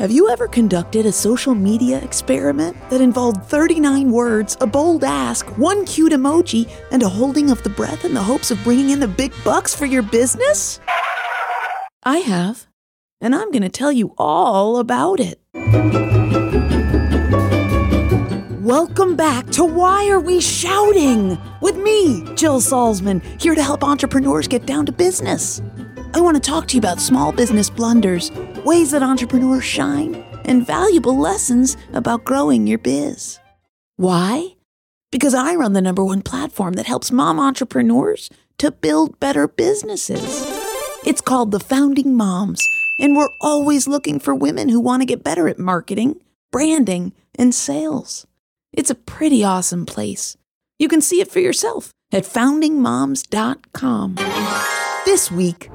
Have you ever conducted a social media experiment that involved 39 words, a bold ask, one cute emoji, and a holding of the breath in the hopes of bringing in the big bucks for your business? I have, and I'm going to tell you all about it. Welcome back to Why Are We Shouting? With me, Jill Salzman, here to help entrepreneurs get down to business. I want to talk to you about small business blunders, ways that entrepreneurs shine, and valuable lessons about growing your biz. Why? Because I run the number one platform that helps mom entrepreneurs to build better businesses. It's called The Founding Moms, and we're always looking for women who want to get better at marketing, branding, and sales. It's a pretty awesome place. You can see it for yourself at foundingmoms.com. This week,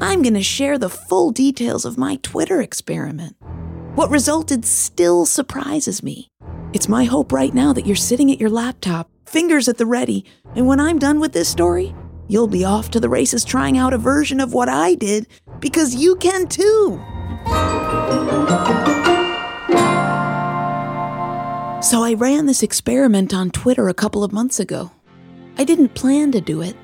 I'm going to share the full details of my Twitter experiment. What resulted still surprises me. It's my hope right now that you're sitting at your laptop, fingers at the ready, and when I'm done with this story, you'll be off to the races trying out a version of what I did because you can too. So I ran this experiment on Twitter a couple of months ago. I didn't plan to do it.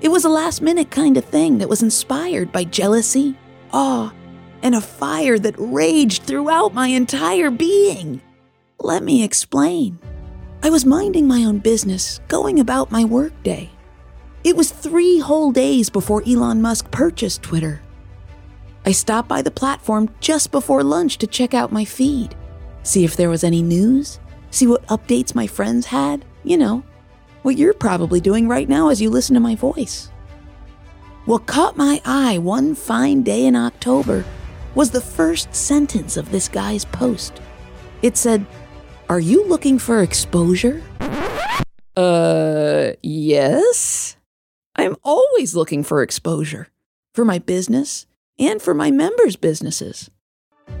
It was a last minute kind of thing that was inspired by jealousy, awe, and a fire that raged throughout my entire being. Let me explain. I was minding my own business, going about my workday. It was three whole days before Elon Musk purchased Twitter. I stopped by the platform just before lunch to check out my feed, see if there was any news, see what updates my friends had, you know, what you're probably doing right now as you listen to my voice. What caught my eye one fine day in October was the first sentence of this guy's post. It said, Are you looking for exposure? Uh, yes. I'm always looking for exposure for my business and for my members' businesses.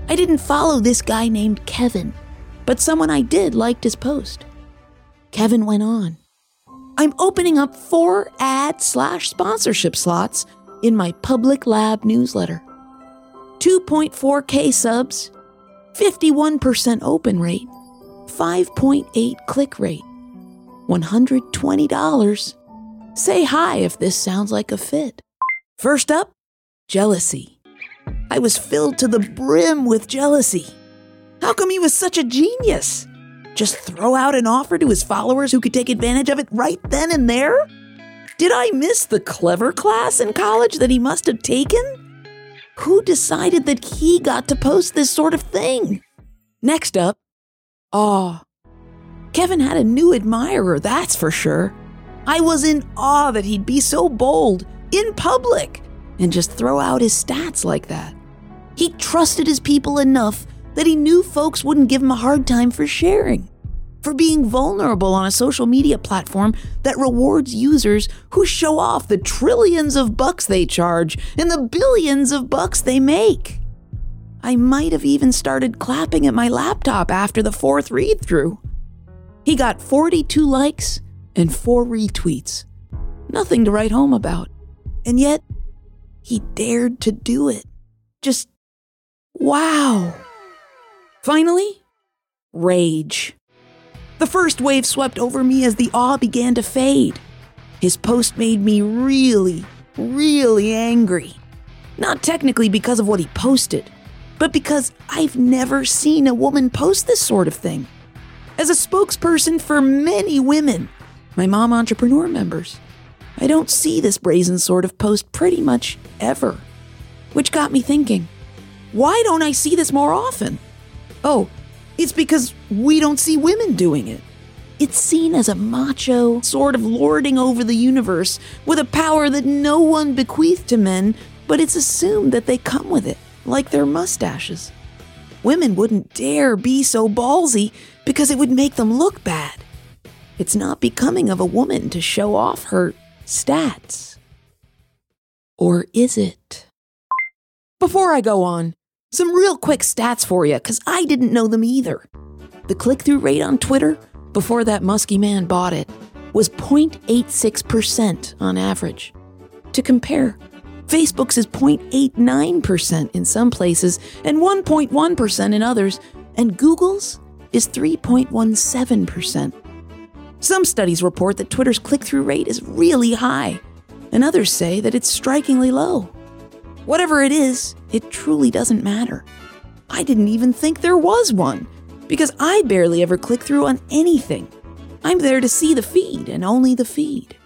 I didn't follow this guy named Kevin, but someone I did liked his post. Kevin went on. I'm opening up four ad slash sponsorship slots in my public lab newsletter. 2.4K subs, 51% open rate, 5.8 click rate, $120. Say hi if this sounds like a fit. First up, jealousy. I was filled to the brim with jealousy. How come he was such a genius? Just throw out an offer to his followers who could take advantage of it right then and there? Did I miss the clever class in college that he must have taken? Who decided that he got to post this sort of thing? Next up, awe. Kevin had a new admirer, that's for sure. I was in awe that he'd be so bold in public and just throw out his stats like that. He trusted his people enough that he knew folks wouldn't give him a hard time for sharing, for being vulnerable on a social media platform that rewards users who show off the trillions of bucks they charge and the billions of bucks they make. I might have even started clapping at my laptop after the fourth read through. He got 42 likes and four retweets. Nothing to write home about. And yet, he dared to do it. Just wow. Finally, rage. The first wave swept over me as the awe began to fade. His post made me really, really angry. Not technically because of what he posted, but because I've never seen a woman post this sort of thing. As a spokesperson for many women, my mom entrepreneur members, I don't see this brazen sort of post pretty much ever. Which got me thinking why don't I see this more often? Oh, it's because we don't see women doing it. It's seen as a macho, sort of lording over the universe with a power that no one bequeathed to men, but it's assumed that they come with it, like their mustaches. Women wouldn't dare be so ballsy because it would make them look bad. It's not becoming of a woman to show off her stats. Or is it? Before I go on, some real quick stats for you, because I didn't know them either. The click through rate on Twitter, before that musky man bought it, was 0.86% on average. To compare, Facebook's is 0.89% in some places and 1.1% in others, and Google's is 3.17%. Some studies report that Twitter's click through rate is really high, and others say that it's strikingly low. Whatever it is, it truly doesn't matter. I didn't even think there was one, because I barely ever click through on anything. I'm there to see the feed and only the feed.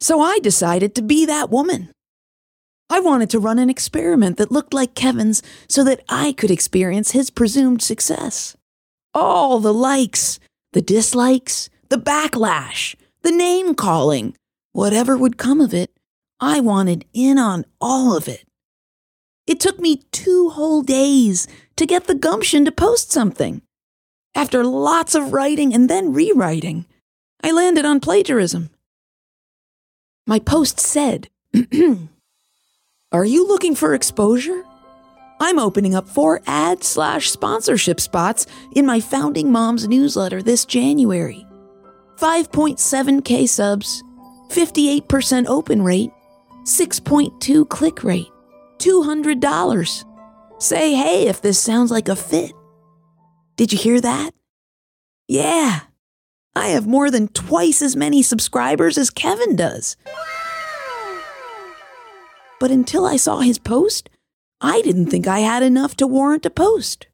So I decided to be that woman. I wanted to run an experiment that looked like Kevin's so that I could experience his presumed success. All the likes, the dislikes, the backlash, the name calling, whatever would come of it, I wanted in on all of it. It took me two whole days to get the gumption to post something. After lots of writing and then rewriting, I landed on plagiarism. My post said, Are you looking for exposure? I'm opening up four ad slash sponsorship spots in my Founding Moms newsletter this January. 5.7k subs, 58% open rate, 6.2 click rate, $200. Say hey if this sounds like a fit. Did you hear that? Yeah, I have more than twice as many subscribers as Kevin does. But until I saw his post, I didn't think I had enough to warrant a post.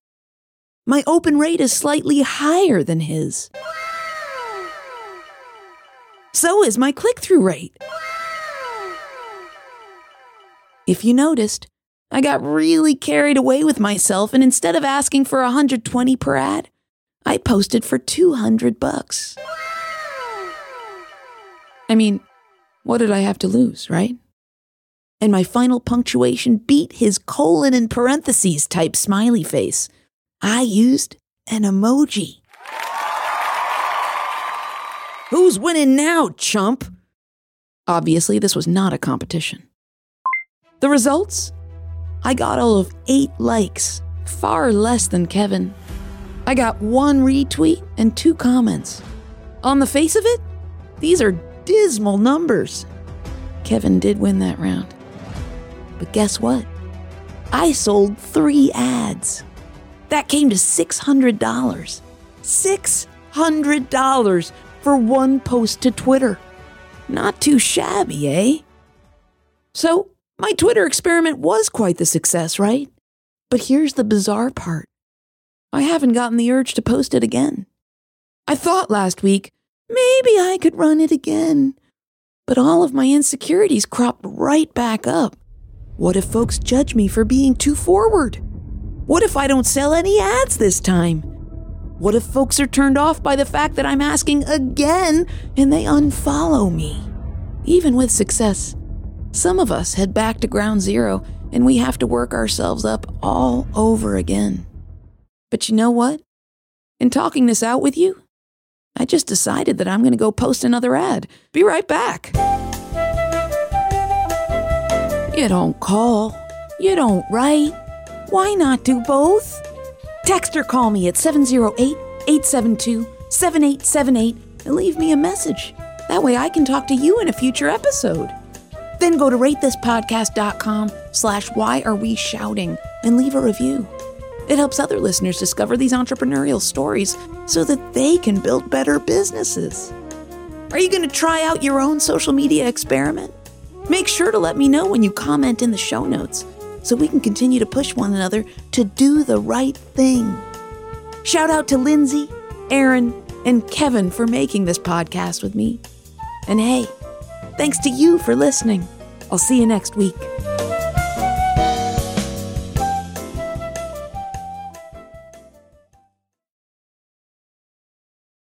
My open rate is slightly higher than his. So is my click through rate. If you noticed, I got really carried away with myself and instead of asking for 120 per ad, I posted for 200 bucks. I mean, what did I have to lose, right? And my final punctuation beat his colon and parentheses type smiley face. I used an emoji. Who's winning now, chump? Obviously, this was not a competition. The results? I got all of eight likes, far less than Kevin. I got one retweet and two comments. On the face of it, these are dismal numbers. Kevin did win that round. But guess what? I sold three ads. That came to $600. $600 for one post to Twitter. Not too shabby, eh? So, my Twitter experiment was quite the success, right? But here's the bizarre part I haven't gotten the urge to post it again. I thought last week, maybe I could run it again. But all of my insecurities cropped right back up. What if folks judge me for being too forward? What if I don't sell any ads this time? What if folks are turned off by the fact that I'm asking again and they unfollow me? Even with success, some of us head back to ground zero and we have to work ourselves up all over again. But you know what? In talking this out with you, I just decided that I'm going to go post another ad. Be right back. You don't call, you don't write. Why not do both? Text or call me at 708 872 7878 and leave me a message. That way I can talk to you in a future episode. Then go to ratethispodcast.com slash why are we shouting and leave a review. It helps other listeners discover these entrepreneurial stories so that they can build better businesses. Are you going to try out your own social media experiment? Make sure to let me know when you comment in the show notes so we can continue to push one another to do the right thing. Shout out to Lindsay, Aaron, and Kevin for making this podcast with me. And hey, thanks to you for listening. I'll see you next week.